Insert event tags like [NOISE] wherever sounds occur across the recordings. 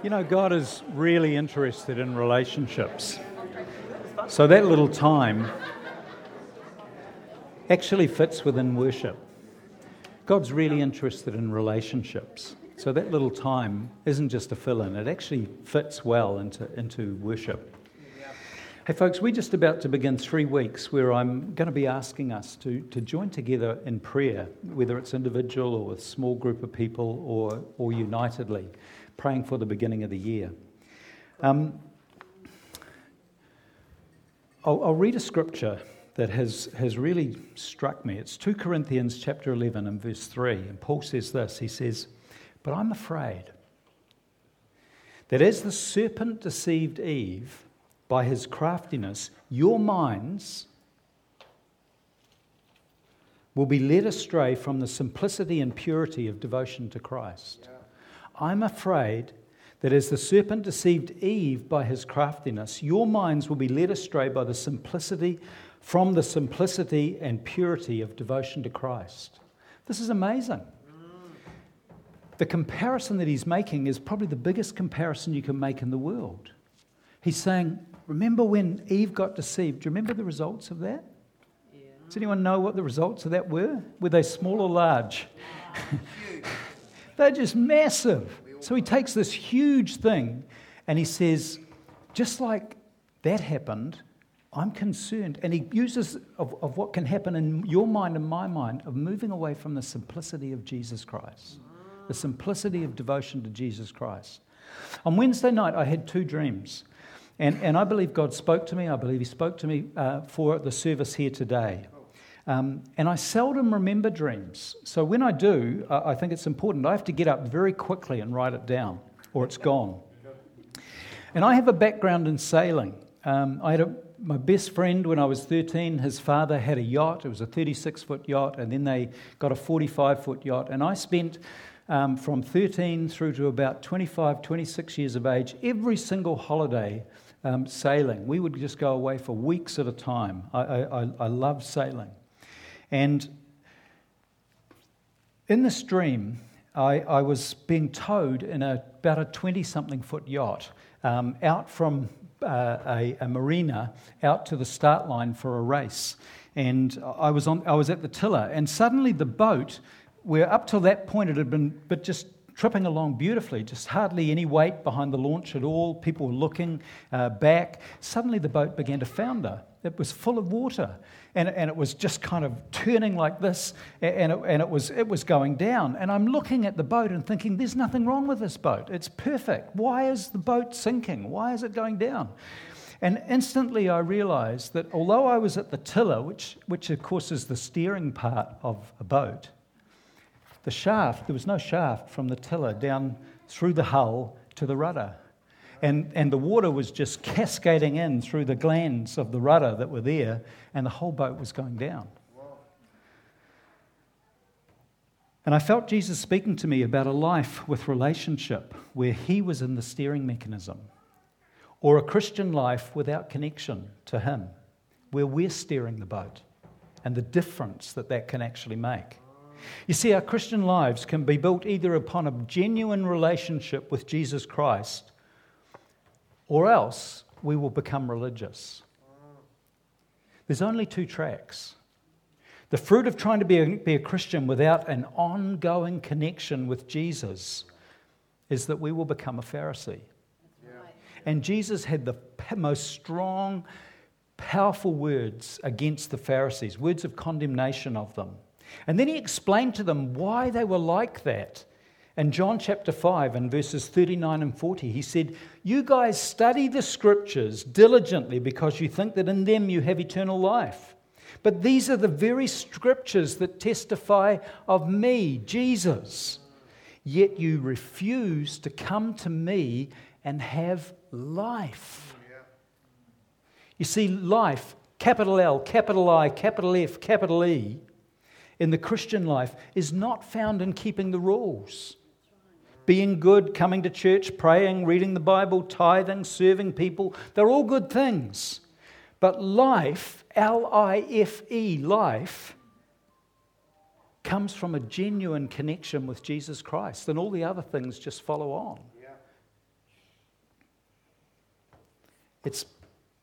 You know, God is really interested in relationships. So that little time actually fits within worship. God's really interested in relationships. So that little time isn't just a fill in, it actually fits well into, into worship. Hey, folks, we're just about to begin three weeks where I'm going to be asking us to, to join together in prayer, whether it's individual or with a small group of people or, or unitedly praying for the beginning of the year. Um, I'll, I'll, read a scripture that has, has really struck me. It's 2 Corinthians chapter 11 and verse 3. And Paul says this He says, But I'm afraid that as the serpent deceived Eve by his craftiness, your minds will be led astray from the simplicity and purity of devotion to Christ. Yeah. I'm afraid that as the serpent deceived Eve by his craftiness, your minds will be led astray by the simplicity, from the simplicity and purity of devotion to Christ. This is amazing. The comparison that he's making is probably the biggest comparison you can make in the world. He's saying, Remember when Eve got deceived? Do you remember the results of that? Yeah. Does anyone know what the results of that were? Were they small or large? [LAUGHS] They're just massive. So he takes this huge thing and he says, just like that happened, I'm concerned. And he uses of, of what can happen in your mind and my mind of moving away from the simplicity of Jesus Christ, the simplicity of devotion to Jesus Christ. On Wednesday night, I had two dreams. And, and I believe God spoke to me. I believe He spoke to me uh, for the service here today. Um, and I seldom remember dreams. So when I do, I think it's important. I have to get up very quickly and write it down, or it's gone. And I have a background in sailing. Um, I had a, my best friend when I was 13, his father had a yacht. It was a 36 foot yacht, and then they got a 45 foot yacht. And I spent um, from 13 through to about 25, 26 years of age every single holiday um, sailing. We would just go away for weeks at a time. I, I, I love sailing. And in this dream, I, I was being towed in a, about a 20 something foot yacht um, out from uh, a, a, marina out to the start line for a race. And I was, on, I was at the tiller, and suddenly the boat, where up till that point it had been but just tripping along beautifully, just hardly any weight behind the launch at all. People were looking uh, back. Suddenly the boat began to founder. It was full of water and, and it was just kind of turning like this, and, it, and it, was, it was going down. And I'm looking at the boat and thinking, there's nothing wrong with this boat. It's perfect. Why is the boat sinking? Why is it going down? And instantly I realized that although I was at the tiller, which, which of course is the steering part of a boat, the shaft, there was no shaft from the tiller down through the hull to the rudder and, and the water was just cascading in through the glands of the rudder that were there, and the whole boat was going down. And I felt Jesus speaking to me about a life with relationship where he was in the steering mechanism, or a Christian life without connection to him, where we're steering the boat, and the difference that that can actually make. You see, our Christian lives can be built either upon a genuine relationship with Jesus Christ or else we will become religious. There's only two tracks. The fruit of trying to be a, be a Christian without an ongoing connection with Jesus is that we will become a Pharisee. And Jesus had the most strong, powerful words against the Pharisees, words of condemnation of them. And then he explained to them why they were like that. In John chapter 5 and verses 39 and 40, he said, You guys study the scriptures diligently because you think that in them you have eternal life. But these are the very scriptures that testify of me, Jesus. Yet you refuse to come to me and have life. You see, life, capital L, capital I, capital F, capital E, in the Christian life is not found in keeping the rules being good, coming to church, praying, reading the Bible, tithing, serving people. They're all good things. But life, L I F E, life, comes from a genuine connection with Jesus Christ, and all the other things just follow on. Yeah. It's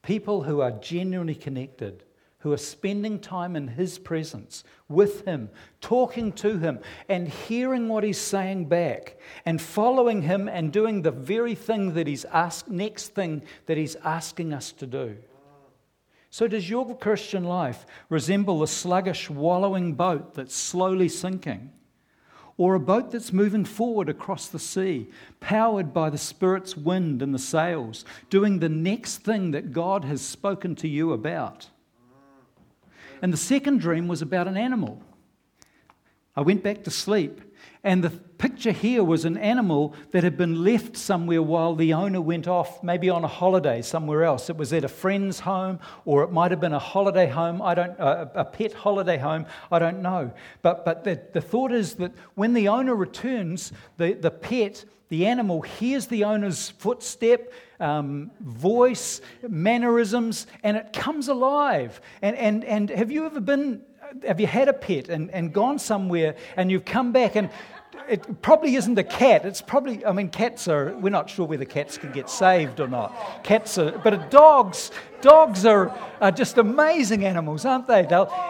people who are genuinely connected who are spending time in His presence with Him, talking to Him, and hearing what He's saying back, and following Him and doing the very thing that He's asked, next thing that He's asking us to do. So, does your Christian life resemble a sluggish, wallowing boat that's slowly sinking? Or a boat that's moving forward across the sea, powered by the Spirit's wind and the sails, doing the next thing that God has spoken to you about? And the second dream was about an animal. I went back to sleep and the picture here was an animal that had been left somewhere while the owner went off, maybe on a holiday somewhere else. It was at a friend's home, or it might have been a holiday home. I don't, uh, a pet holiday home. I don't know. But, but the, the thought is that when the owner returns, the, the pet, the animal, hears the owner's footstep, um, voice, mannerisms, and it comes alive. And, and, and have you ever been have you had a pet and, and gone somewhere and you've come back and it probably isn't a cat. It's probably, I mean, cats are, we're not sure whether cats can get saved or not. Cats are, but dogs, dogs are, are just amazing animals, aren't they?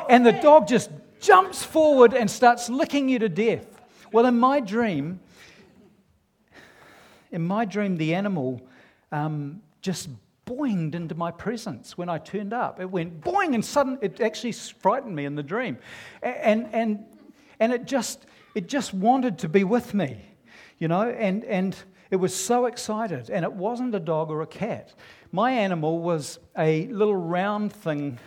And the dog just jumps forward and starts licking you to death. Well, in my dream, in my dream, the animal um, just boinged into my presence when I turned up. It went boing, and sudden it actually frightened me in the dream, and and and it just it just wanted to be with me, you know, and, and it was so excited. And it wasn't a dog or a cat. My animal was a little round thing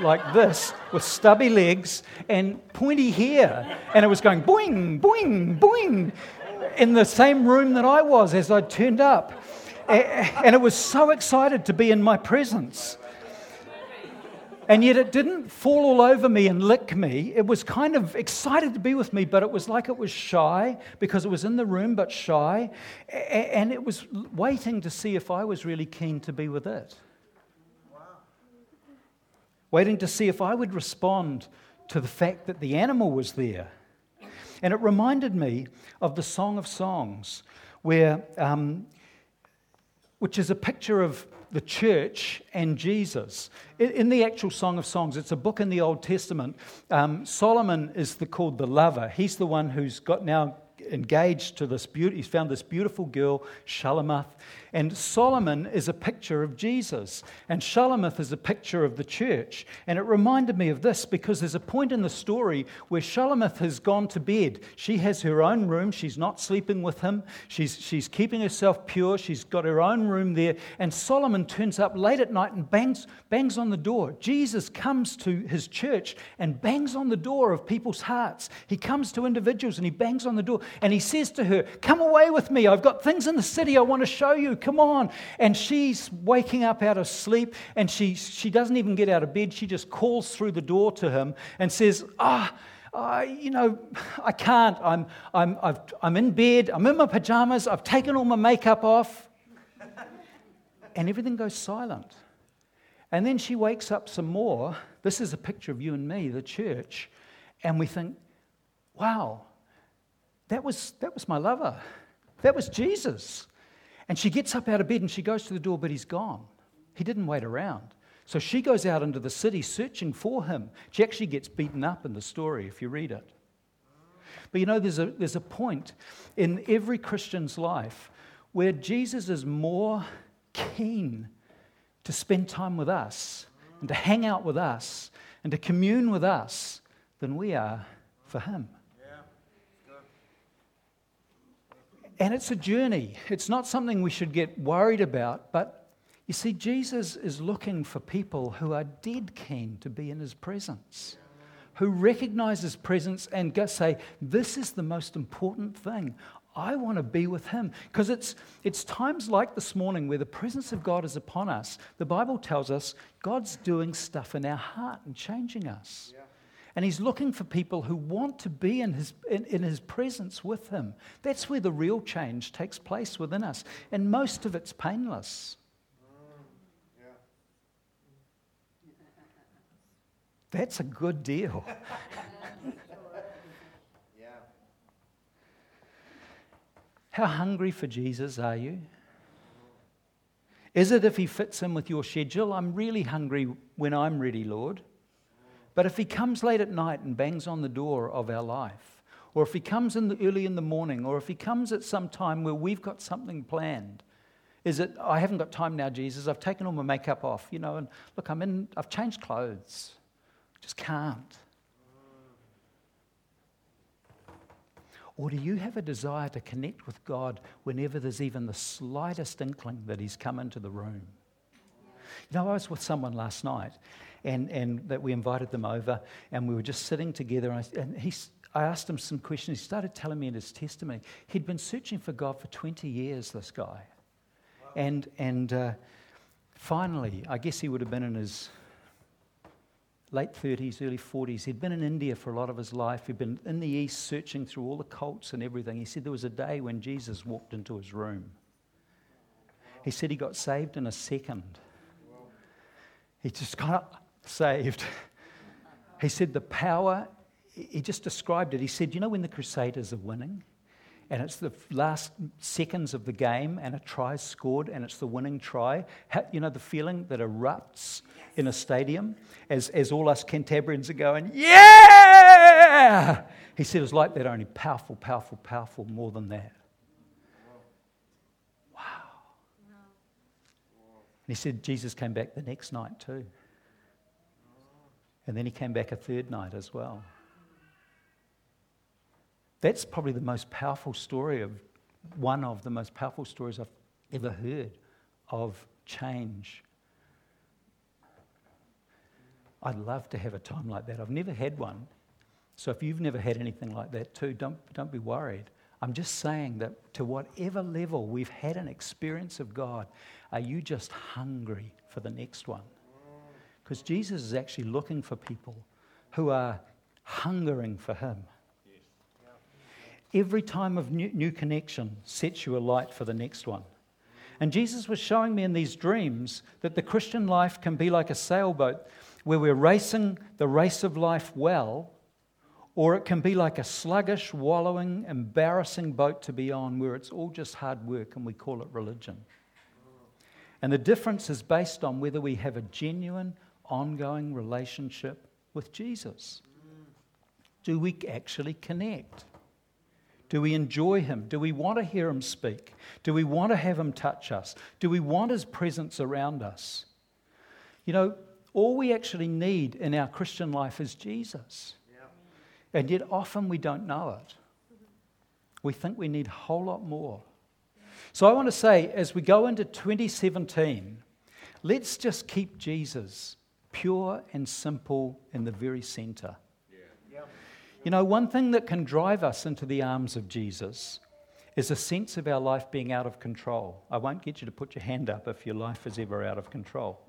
like this with stubby legs and pointy hair. And it was going boing, boing, boing in the same room that I was as I turned up. And it was so excited to be in my presence. And yet it didn't fall all over me and lick me. It was kind of excited to be with me, but it was like it was shy because it was in the room, but shy. And it was waiting to see if I was really keen to be with it. Wow. Waiting to see if I would respond to the fact that the animal was there. And it reminded me of the Song of Songs, where, um, which is a picture of the church and Jesus. In, the actual Song of Songs, it's a book in the Old Testament. Um, Solomon is the, called the lover. He's the one who's got now engaged to this beauty. He's found this beautiful girl, Shulamith, and Solomon is a picture of Jesus, and Shulamith is a picture of the church. And it reminded me of this because there's a point in the story where Shulamith has gone to bed. She has her own room, she's not sleeping with him, she's, she's keeping herself pure, she's got her own room there. And Solomon turns up late at night and bangs, bangs on the door. Jesus comes to his church and bangs on the door of people's hearts. He comes to individuals and he bangs on the door and he says to her, Come away with me, I've got things in the city I want to show you come on. And she's waking up out of sleep and she, she doesn't even get out of bed. She just calls through the door to him and says, Ah, oh, you know, I can't. I'm, I'm, I've, I'm in bed. I'm in my pajamas. I've taken all my makeup off. and everything goes silent. And then she wakes up some more. This is a picture of you and me, the church. And we think, wow, that was, that was my lover. That was Jesus. And she gets up out of bed and she goes to the door, but he's gone. He didn't wait around. So she goes out into the city searching for him. She actually gets beaten up in the story if you read it. But you know, there's a, there's a point in every Christian's life where Jesus is more keen to spend time with us and to hang out with us and to commune with us than we are for him. And it's a journey. It's not something we should get worried about. But you see, Jesus is looking for people who are dead keen to be in his presence, who recognize his presence and go say, This is the most important thing. I want to be with him. Because it's, it's times like this morning where the presence of God is upon us. The Bible tells us God's doing stuff in our heart and changing us. Yeah. And he's looking for people who want to be in his, in, in, his presence with him. That's where the real change takes place within us. And most of it's painless. That's a good deal. [LAUGHS] How hungry for Jesus are you? Is it if he fits in with your schedule? I'm really hungry when I'm ready, Lord. But if he comes late at night and bangs on the door of our life, or if he comes in the, early in the morning, or if he comes at some time where we've got something planned, is it, I haven't got time now, Jesus. I've taken all my makeup off, you know, and look, I'm in, I've changed clothes. Just can't. Or do you have a desire to connect with God whenever there's even the slightest inkling that He's come into the room? You know, I was with someone last night, and, and that we invited them over, and we were just sitting together, and, I, and he, I asked him some questions. He started telling me in his testimony. He'd been searching for God for 20 years, this guy. Wow. And, and uh, finally, I guess he would have been in his late 30s, early 40s. He'd been in India for a lot of his life. He'd been in the East searching through all the cults and everything. He said there was a day when Jesus walked into his room. He said he got saved in a second. He just got saved. [LAUGHS] He said the power, he just described it. He said, You know, when the Crusaders are winning? and it's the last seconds of the game and a try is scored and it's the winning try. You know the feeling that erupts in a stadium as, as all us Cantabrians are going, yeah! He said it was like that, only powerful, powerful, powerful, more than that. Wow. He said Jesus came back the next night too. And then he came back a third night as well. That's probably the most powerful story of one of the most powerful stories I've ever heard of change. I'd love to have a time like that. I've never had one. So if you've never had anything like that too, don't, don't be worried. I'm just saying that to whatever level we've had an experience of God, are you just hungry for the next one? Because Jesus is actually looking for people who are hungering for Him. Every time of new, new connection sets you alight for the next one. And Jesus was showing me in these dreams that the Christian life can be like a sailboat where we're racing the race of life well, or it can be like a sluggish, wallowing, embarrassing boat to be on where it's all just hard work and we call it religion. And the difference is based on whether we have a genuine, ongoing relationship with Jesus. Do we actually connect? Do we enjoy him? Do we want to hear him speak? Do we want to have him touch us? Do we want his presence around us? You know, all we actually need in our Christian life is Jesus. Yeah. And yet often we don't know it. We think we need a whole lot more. So I want to say, as we go into 2017, let's just keep Jesus pure and simple in the very center. You know, one thing that can drive us into the arms of Jesus is a sense of our life being out of control. I won't get you to put your hand up if your life is ever out of control.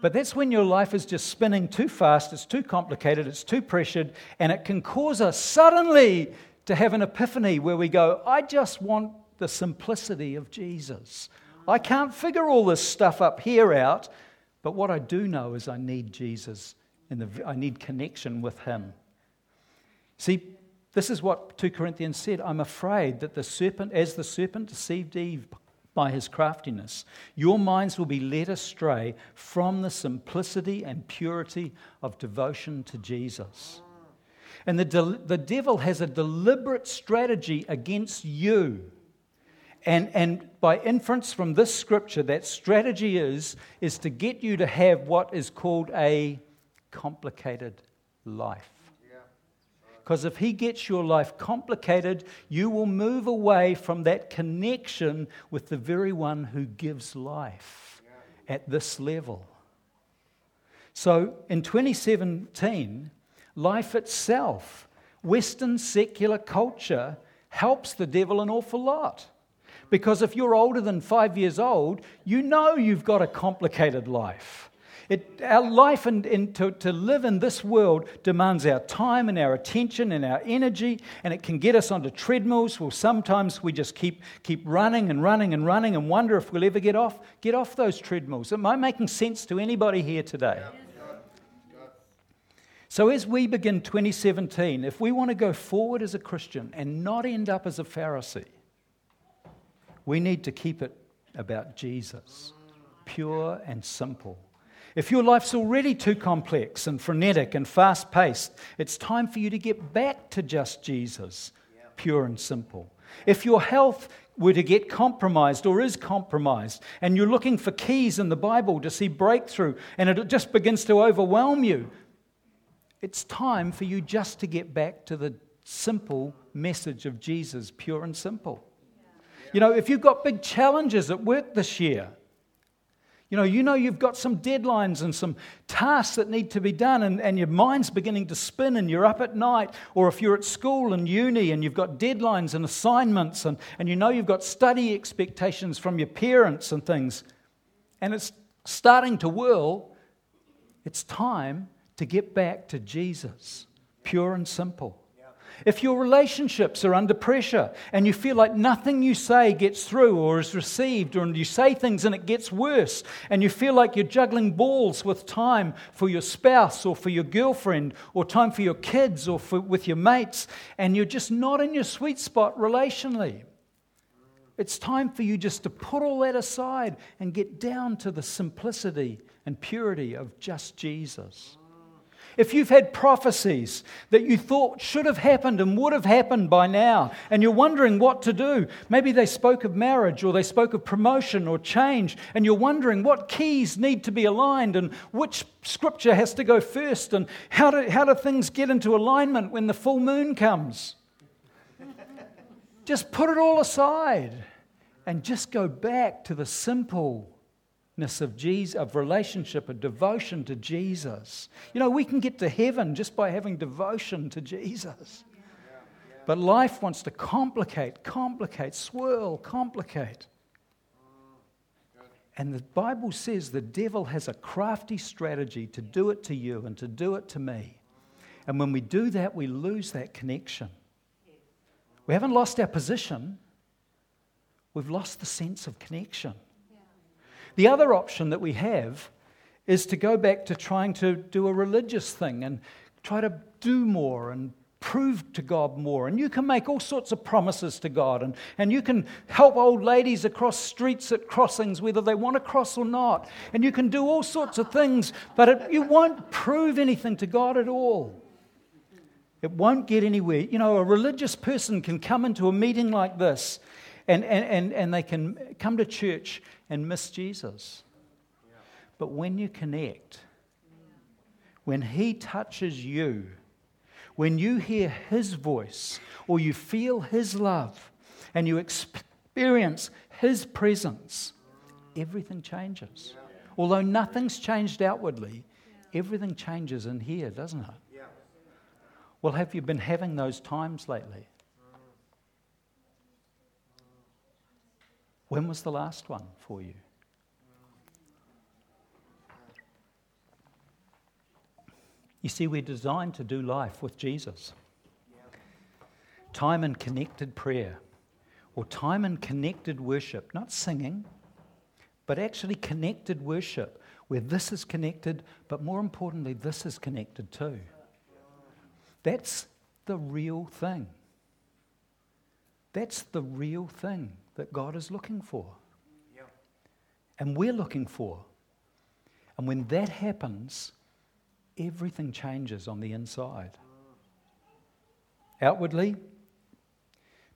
But that's when your life is just spinning too fast, it's too complicated, it's too pressured, and it can cause us suddenly to have an epiphany where we go, I just want the simplicity of Jesus. I can't figure all this stuff up here out, but what I do know is I need Jesus, and I need connection with Him. See, this is what 2 Corinthians said. I'm afraid that the serpent, as the serpent deceived Eve by his craftiness, your minds will be led astray from the simplicity and purity of devotion to Jesus. And the, de- the devil has a deliberate strategy against you. And, and by inference from this scripture, that strategy is, is to get you to have what is called a complicated life. Because if he gets your life complicated, you will move away from that connection with the very one who gives life at this level. So in 2017, life itself, Western secular culture, helps the devil an awful lot. Because if you're older than five years old, you know you've got a complicated life. It, our life and, and to, to live in this world demands our time and our attention and our energy, and it can get us onto treadmills. Well, sometimes we just keep, keep running and running and running and wonder if we'll ever get off, get off those treadmills. Am I making sense to anybody here today? So, as we begin 2017, if we want to go forward as a Christian and not end up as a Pharisee, we need to keep it about Jesus. pure and simple. If your life's already too complex and frenetic and fast paced, it's time for you to get back to just Jesus, pure and simple. If your health were to get compromised or is compromised, and you're looking for keys in the Bible to see breakthrough, and it just begins to overwhelm you, it's time for you just to get back to the simple message of Jesus, pure and simple. You know, if you've got big challenges at work this year, you know, you know you've got some deadlines and some tasks that need to be done, and, and your mind's beginning to spin, and you're up at night. Or if you're at school and uni and you've got deadlines and assignments, and, and you know you've got study expectations from your parents and things, and it's starting to whirl, it's time to get back to Jesus, pure and simple. If your relationships are under pressure and you feel like nothing you say gets through or is received, or you say things and it gets worse, and you feel like you're juggling balls with time for your spouse or for your girlfriend, or time for your kids or for, with your mates, and you're just not in your sweet spot relationally, it's time for you just to put all that aside and get down to the simplicity and purity of just Jesus. If you've had prophecies that you thought should have happened and would have happened by now, and you're wondering what to do, maybe they spoke of marriage or they spoke of promotion or change, and you're wondering what keys need to be aligned and which scripture has to go first, and how do, how do things get into alignment when the full moon comes? just put it all aside and just go back to the simple of Jesus, of relationship, a devotion to Jesus. You know, we can get to heaven just by having devotion to Jesus. But life wants to complicate, complicate, swirl, complicate. And the Bible says the devil has a crafty strategy to do it to you and to do it to me. And when we do that, we lose that connection. We haven't lost our position, we've lost the sense of connection. The other option that we have is to go back to trying to do a religious thing and try to do more and prove to God more. And you can make all sorts of promises to God. And, and you can help old ladies across streets at crossings, whether they want to cross or not. And you can do all sorts of things, but it, you won't prove anything to God at all. It won't get anywhere. You know, a religious person can come into a meeting like this and, and, and, and they can come to church and miss Jesus. But when you connect, when He touches you, when you hear His voice or you feel His love and you experience His presence, everything changes. Although nothing's changed outwardly, everything changes in here, doesn't it? Well, have you been having those times lately? When was the last one for you? You see, we're designed to do life with Jesus. Time and connected prayer, or time and connected worship, not singing, but actually connected worship, where this is connected, but more importantly, this is connected too. That's the real thing. That's the real thing that God is looking for. Yeah. And we're looking for. And when that happens, everything changes on the inside. Outwardly,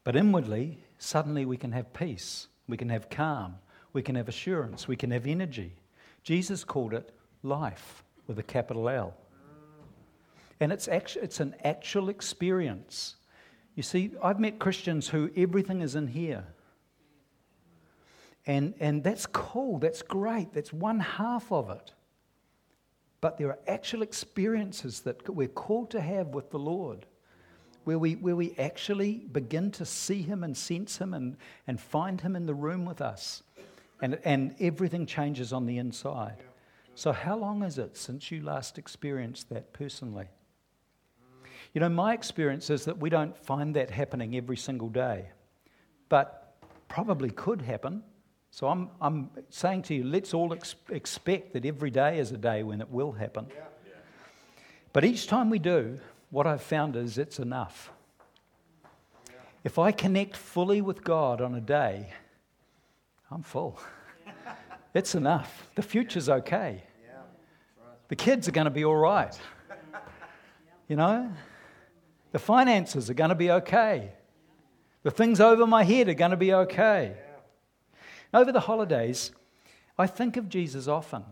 but inwardly, suddenly we can have peace, we can have calm, we can have assurance, we can have energy. Jesus called it life with a capital L. And it's, actu- it's an actual experience. You see, I've met Christians who everything is in here. And, and that's cool, that's great, that's one half of it. But there are actual experiences that we're called to have with the Lord where we, where we actually begin to see Him and sense Him and, and find Him in the room with us. And, and everything changes on the inside. So, how long is it since you last experienced that personally? You know, my experience is that we don't find that happening every single day, but probably could happen. So I'm, I'm saying to you, let's all ex- expect that every day is a day when it will happen. Yeah. Yeah. But each time we do, what I've found is it's enough. Yeah. If I connect fully with God on a day, I'm full. [LAUGHS] It's enough. The future's okay. The kids are going to be all right. [LAUGHS] You know? The finances are going to be okay. The things over my head are going to be okay. Over the holidays, I think of Jesus often.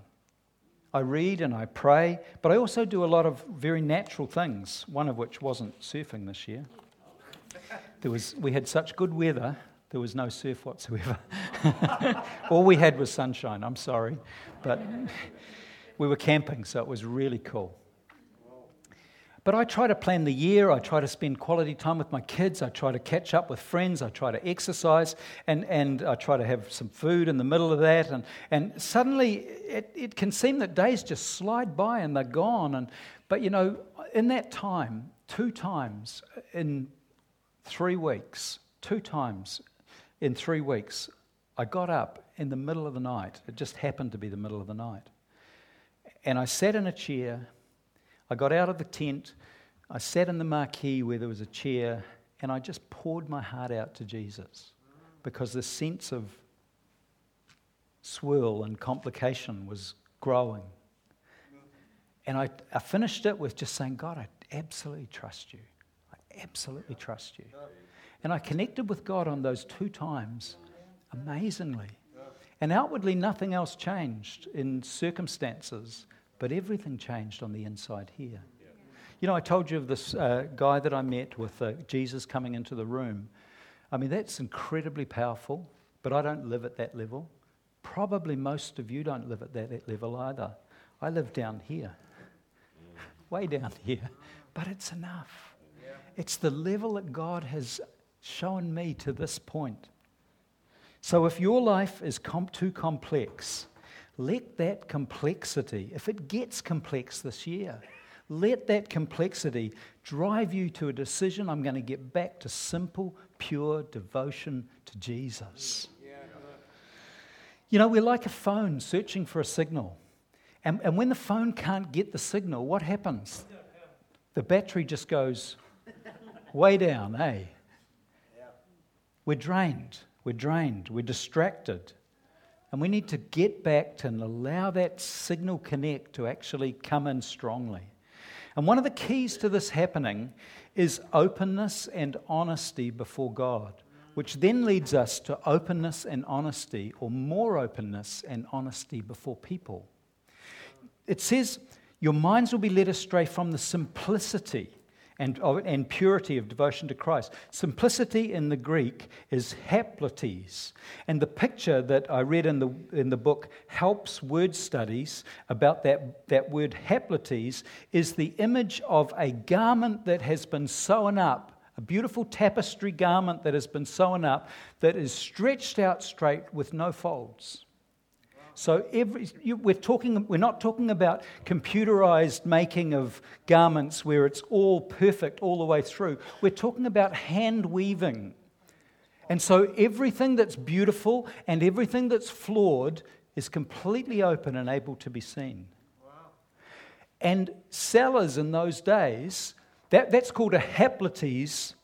I read and I pray, but I also do a lot of very natural things, one of which wasn't surfing this year. There was, we had such good weather, there was no surf whatsoever. [LAUGHS] All we had was sunshine, I'm sorry. But we were camping, so it was really cool. But I try to plan the year. I try to spend quality time with my kids. I try to catch up with friends. I try to exercise. And, and I try to have some food in the middle of that. And, and suddenly it, it can seem that days just slide by and they're gone. And, but you know, in that time, two times in three weeks, two times in three weeks, I got up in the middle of the night. It just happened to be the middle of the night. And I sat in a chair I got out of the tent, I sat in the marquee where there was a chair, and I just poured my heart out to Jesus because the sense of swirl and complication was growing. And I, I finished it with just saying, God, I absolutely trust you. I absolutely trust you. And I connected with God on those two times amazingly. And outwardly, nothing else changed in circumstances but everything changed on the inside here. You know, I told you of this uh, guy that I met with uh, Jesus coming into the room. I mean, that's incredibly powerful, but I don't live at that level. Probably most of you don't live at that, level either. I live down here, [LAUGHS] way down here, but it's enough. It's the level that God has shown me to this point. So if your life is comp- too complex, let that complexity, if it gets complex this year, let that complexity drive you to a decision I'm going to get back to simple, pure devotion to Jesus. You know, we're like a phone searching for a signal. And, and when the phone can't get the signal, what happens? The battery just goes way down, eh? We're drained. We're drained. We're distracted. And we need to get back to and allow that signal connect to actually come in strongly. And one of the keys to this happening is openness and honesty before God, which then leads us to openness and honesty, or more openness and honesty before people. It says, Your minds will be led astray from the simplicity and, and purity of devotion to Christ. Simplicity in the Greek is haplotes. And the picture that I read in the, in the book Helps Word Studies about that, that word haplotes is the image of a garment that has been sewn up a beautiful tapestry garment that has been sewn up that is stretched out straight with no folds. So every, you, we're, talking, we're not talking about computerized making of garments where it's all perfect all the way through. We're talking about hand weaving. And so everything that's beautiful and everything that's flawed is completely open and able to be seen. Wow. And sellers in those days, that, that's called a haplotes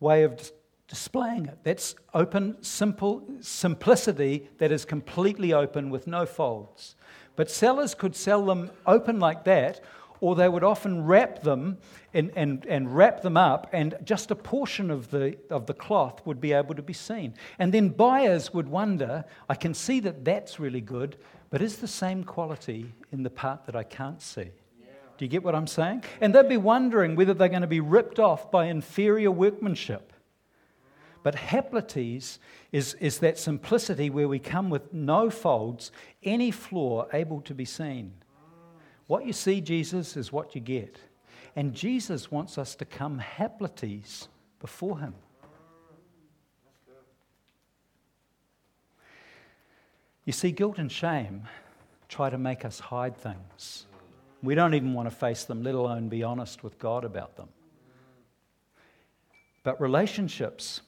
way of displaying it. That's open, simple simplicity that is completely open with no folds. But sellers could sell them open like that, or they would often wrap them and, and, and wrap them up, and just a portion of the, of the cloth would be able to be seen. And then buyers would wonder I can see that that's really good, but is the same quality in the part that I can't see? Do you get what I'm saying? And they'd be wondering whether they're going to be ripped off by inferior workmanship. But haplotes is, is that simplicity where we come with no folds, any flaw able to be seen. What you see, Jesus, is what you get. And Jesus wants us to come haplotes before Him. You see, guilt and shame try to make us hide things. We don't even want to face them, let alone be honest with God about them. But relationships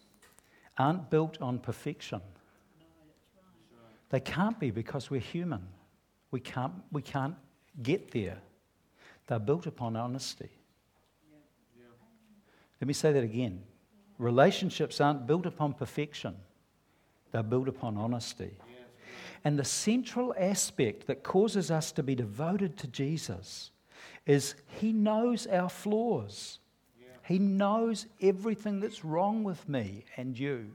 aren't built on perfection. They can't be because we're human. We can't, we can't get there. They're built upon honesty. Let me say that again. Relationships aren't built upon perfection, they're built upon honesty. And the central aspect that causes us to be devoted to Jesus is He knows our flaws. He knows everything that's wrong with me and you.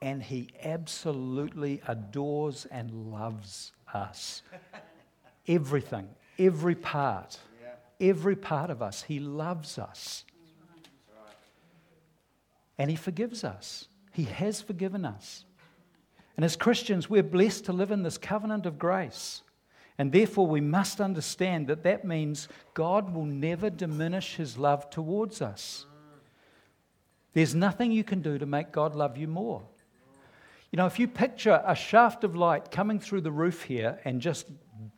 And He absolutely adores and loves us. Everything, every part, every part of us. He loves us. And He forgives us. He has forgiven us. And as Christians, we're blessed to live in this covenant of grace. And therefore, we must understand that that means God will never diminish his love towards us. There's nothing you can do to make God love you more. You know, if you picture a shaft of light coming through the roof here and just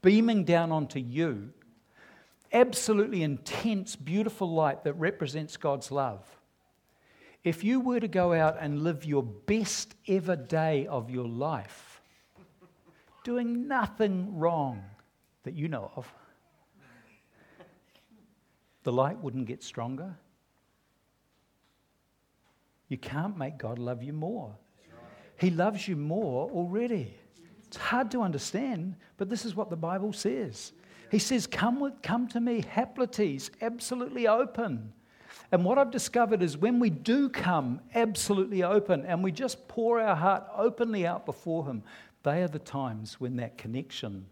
beaming down onto you, absolutely intense, beautiful light that represents God's love. If you were to go out and live your best ever day of your life, doing nothing wrong that you know of, the light wouldn't get stronger. You can't make God love you more. He loves you more already. It's hard to understand, but this is what the Bible says. He says, Come, with, come to me, Haplotes, absolutely open. And what I've discovered is when we do come absolutely open and we just pour our heart openly out before Him, they are the times when that connection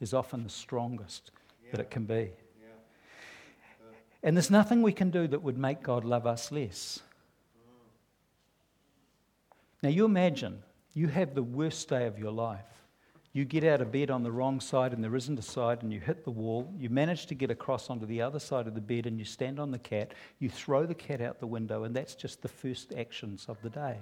is often the strongest yeah. that it can be. And there's nothing we can do that would make God love us less. Now, you imagine you have the worst day of your life. You get out of bed on the wrong side and there isn't a side, and you hit the wall. You manage to get across onto the other side of the bed and you stand on the cat. You throw the cat out the window, and that's just the first actions of the day.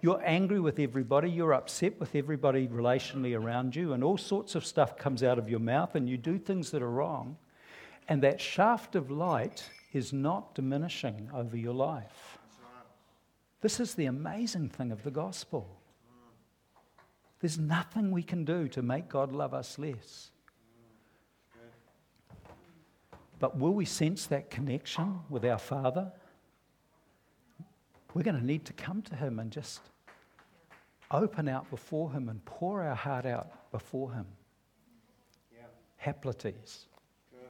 You're angry with everybody, you're upset with everybody relationally around you, and all sorts of stuff comes out of your mouth, and you do things that are wrong. And that shaft of light is not diminishing over your life. This is the amazing thing of the gospel. There's nothing we can do to make God love us less. But will we sense that connection with our Father? We're going to need to come to Him and just open out before Him and pour our heart out before Him. Yeah.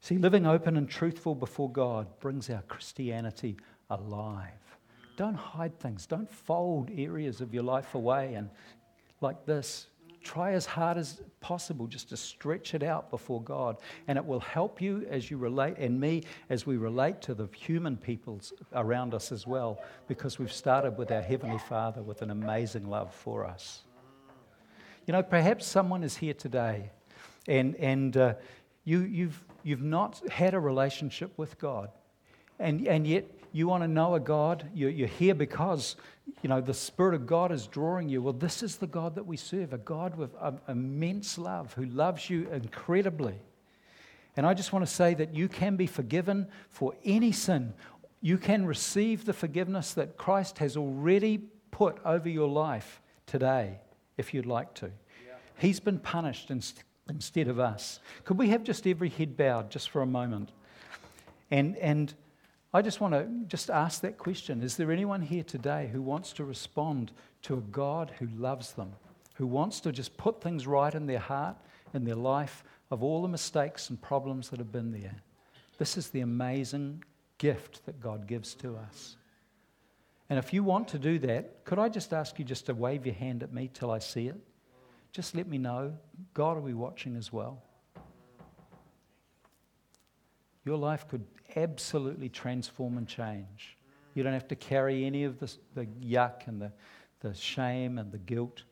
See, living open and truthful before God brings our Christianity alive. Don't hide things. Don't fold areas of your life away and like this. Try as hard as possible just to stretch it out before God. And it will help you as you relate, and me as we relate to the human peoples around us as well, because we've started with our Heavenly Father with an amazing love for us. You know, perhaps someone is here today and, and uh, you, you've, you've not had a relationship with God, and, and yet you want to know a God, you're, you're here because, you know, the Spirit of God is drawing you. Well, this is the God that we serve, a God with um, immense love who loves you incredibly. And I just want to say that you can be forgiven for any sin. You can receive the forgiveness that Christ has already put over your life today, if you'd like to. Yeah. He's been punished instead of us. Could we have just every head bowed just for a moment? And, and I just want to just ask that question. Is there anyone here today who wants to respond to a God who loves them, who wants to just put things right in their heart, in their life, of all the mistakes and problems that have been there? This is the amazing gift that God gives to us. And if you want to do that, could I just ask you just to wave your hand at me till I see it? Just let me know. God will be watching as well. Your life could absolutely transform and change. You don't have to carry any of the, the yuck and the, the shame and the guilt.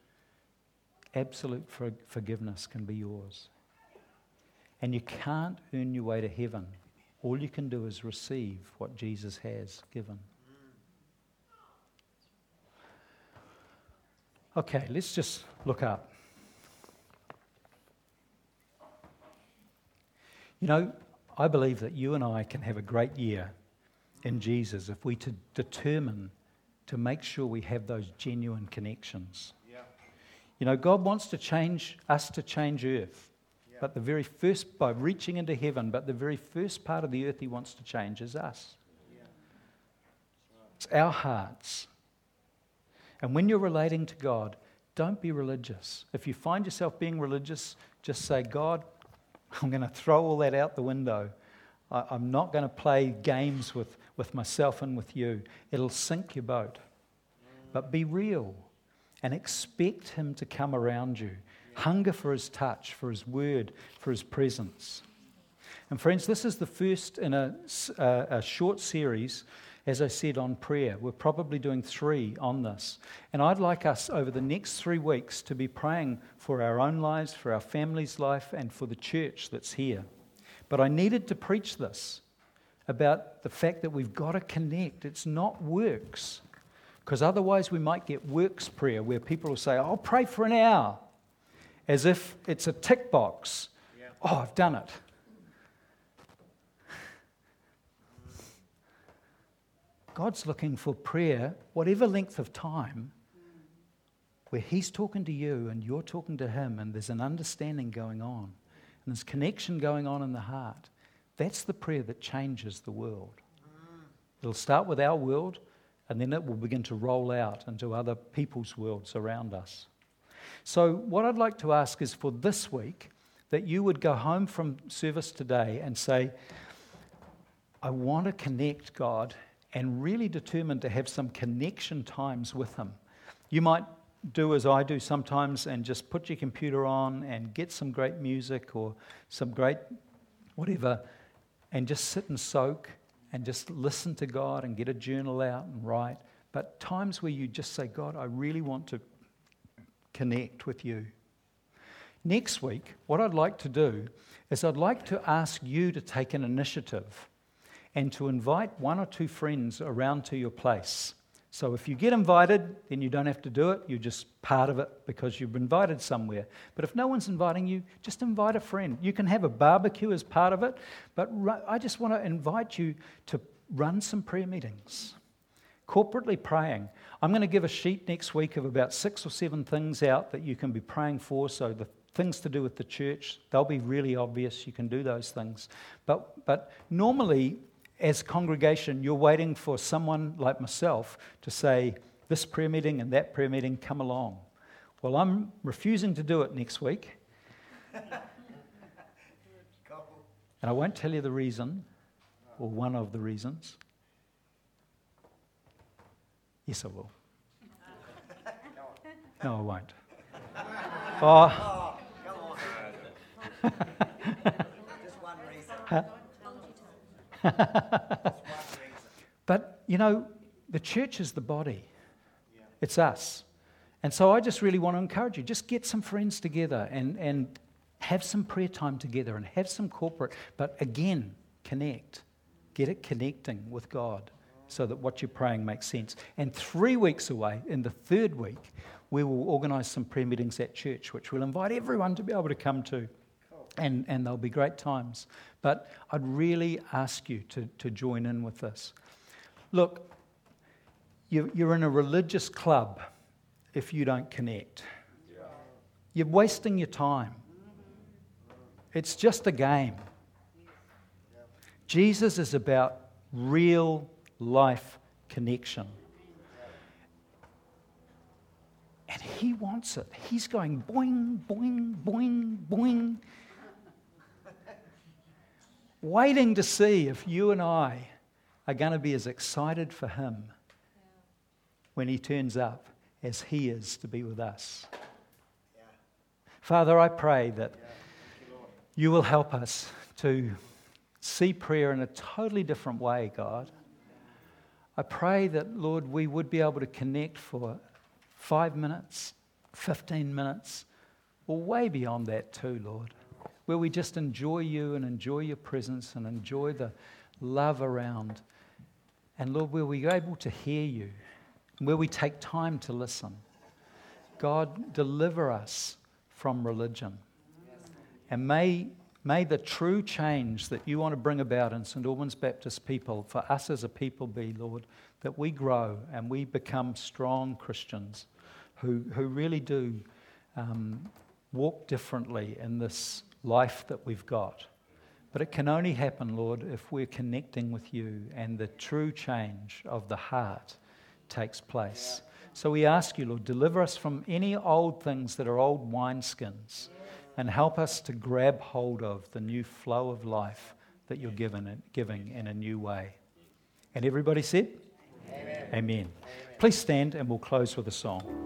Absolute for, forgiveness can be yours. And you can't earn your way to heaven. All you can do is receive what Jesus has given. Okay, let's just look up. You know, I believe that you and I can have a great year in Jesus if we to determine to make sure we have those genuine connections. Yeah. You know, God wants to change us to change earth. Yeah. But the very first, by reaching into heaven, but the very first part of the earth He wants to change is us. Yeah. Right. It's our hearts. And when you're relating to God, Don't be religious. If you find yourself being religious, just say, God, I'm going to throw all that out the window. I, I'm not going to play games with, with myself and with you. It'll sink your boat. But be real and expect Him to come around you. Hunger for His touch, for His word, for His presence. And, friends, this is the first in a, a, uh, a short series as I said, on prayer. We're probably doing three on this. And I'd like us over the next three weeks to be praying for our own lives, for our family's life, and for the church that's here. But I needed to preach this about the fact that we've got to connect. It's not works. Because otherwise, we might get works prayer where people will say, I'll pray for an hour, as if it's a tick box. Yeah. Oh, I've done it. God's looking for prayer, whatever length of time, where He's talking to you and you're talking to Him, and there's an understanding going on, and there's connection going on in the heart. That's the prayer that changes the world. It'll start with our world, and then it will begin to roll out into other people's worlds around us. So, what I'd like to ask is for this week that you would go home from service today and say, I want to connect God and really determined to have some connection times with Him. You might do as I do sometimes and just put your computer on and get some great music or some great whatever and just sit and soak and just listen to God and get a journal out and write. But times where you just say, God, I really want to connect with you. Next week, what I'd like to do is I'd like to ask you to take an initiative and to invite one or two friends around to your place. So if you get invited, then you don't have to do it. You're just part of it because you've been invited somewhere. But if no one's inviting you, just invite a friend. You can have a barbecue as part of it, but I just want to invite you to run some prayer meetings. Corporately praying. I'm going to give a sheet next week of about six or seven things out that you can be praying for. So the things to do with the church, they'll be really obvious. You can do those things. But, but normally, as congregation, you're waiting for someone like myself to say, this prayer meeting and that prayer meeting, come along. Well, I'm refusing to do it next week. and I won't tell you the reason, or one of the reasons. Yes, I will. No, I won't. [LAUGHS] Oh. oh [LAUGHS] Just one reason. Huh? [LAUGHS] but, you know, the church is the body, it's us. And so I just really want to encourage you just get some friends together and, and have some prayer time together and have some corporate, but again, connect. Get it connecting with God so that what you're praying makes sense. And three weeks away, in the third week, we will organise some prayer meetings at church, which we'll invite everyone to be able to come to and, and they'll be great times. But I'd really ask you to, to join in with this. Look, you, you're in a religious club if you don't connect. You're wasting your time. It's just a game. Jesus is about real life connection. And he wants it. He's going boing, boing, boing, boing waiting to see if you and I are going to be as excited for Him when He turns up as He is to be with us. Father, I pray that you will help us to see prayer in a totally different way, God. I pray that, Lord, we would be able to connect for five minutes, 15 minutes, or way beyond that, too, Lord where we just enjoy you and enjoy your presence and enjoy the love around. And Lord, where we're able to hear you, where we take time to listen. God, deliver us from religion. And may, may the true change that you want to bring about in St. Albans Baptist people, for us as a people, be, Lord, that we grow and we become strong Christians who, who really do um, walk differently in this life that we've got. But it can only happen, Lord, if we're connecting with you and the true change of the heart takes place. So we ask you, Lord, deliver us from any old things that are old wineskins and help us to grab hold of the new flow of life that you're given, giving in a new way. And everybody said, Amen. Amen. Amen. Please stand and we'll close with a song.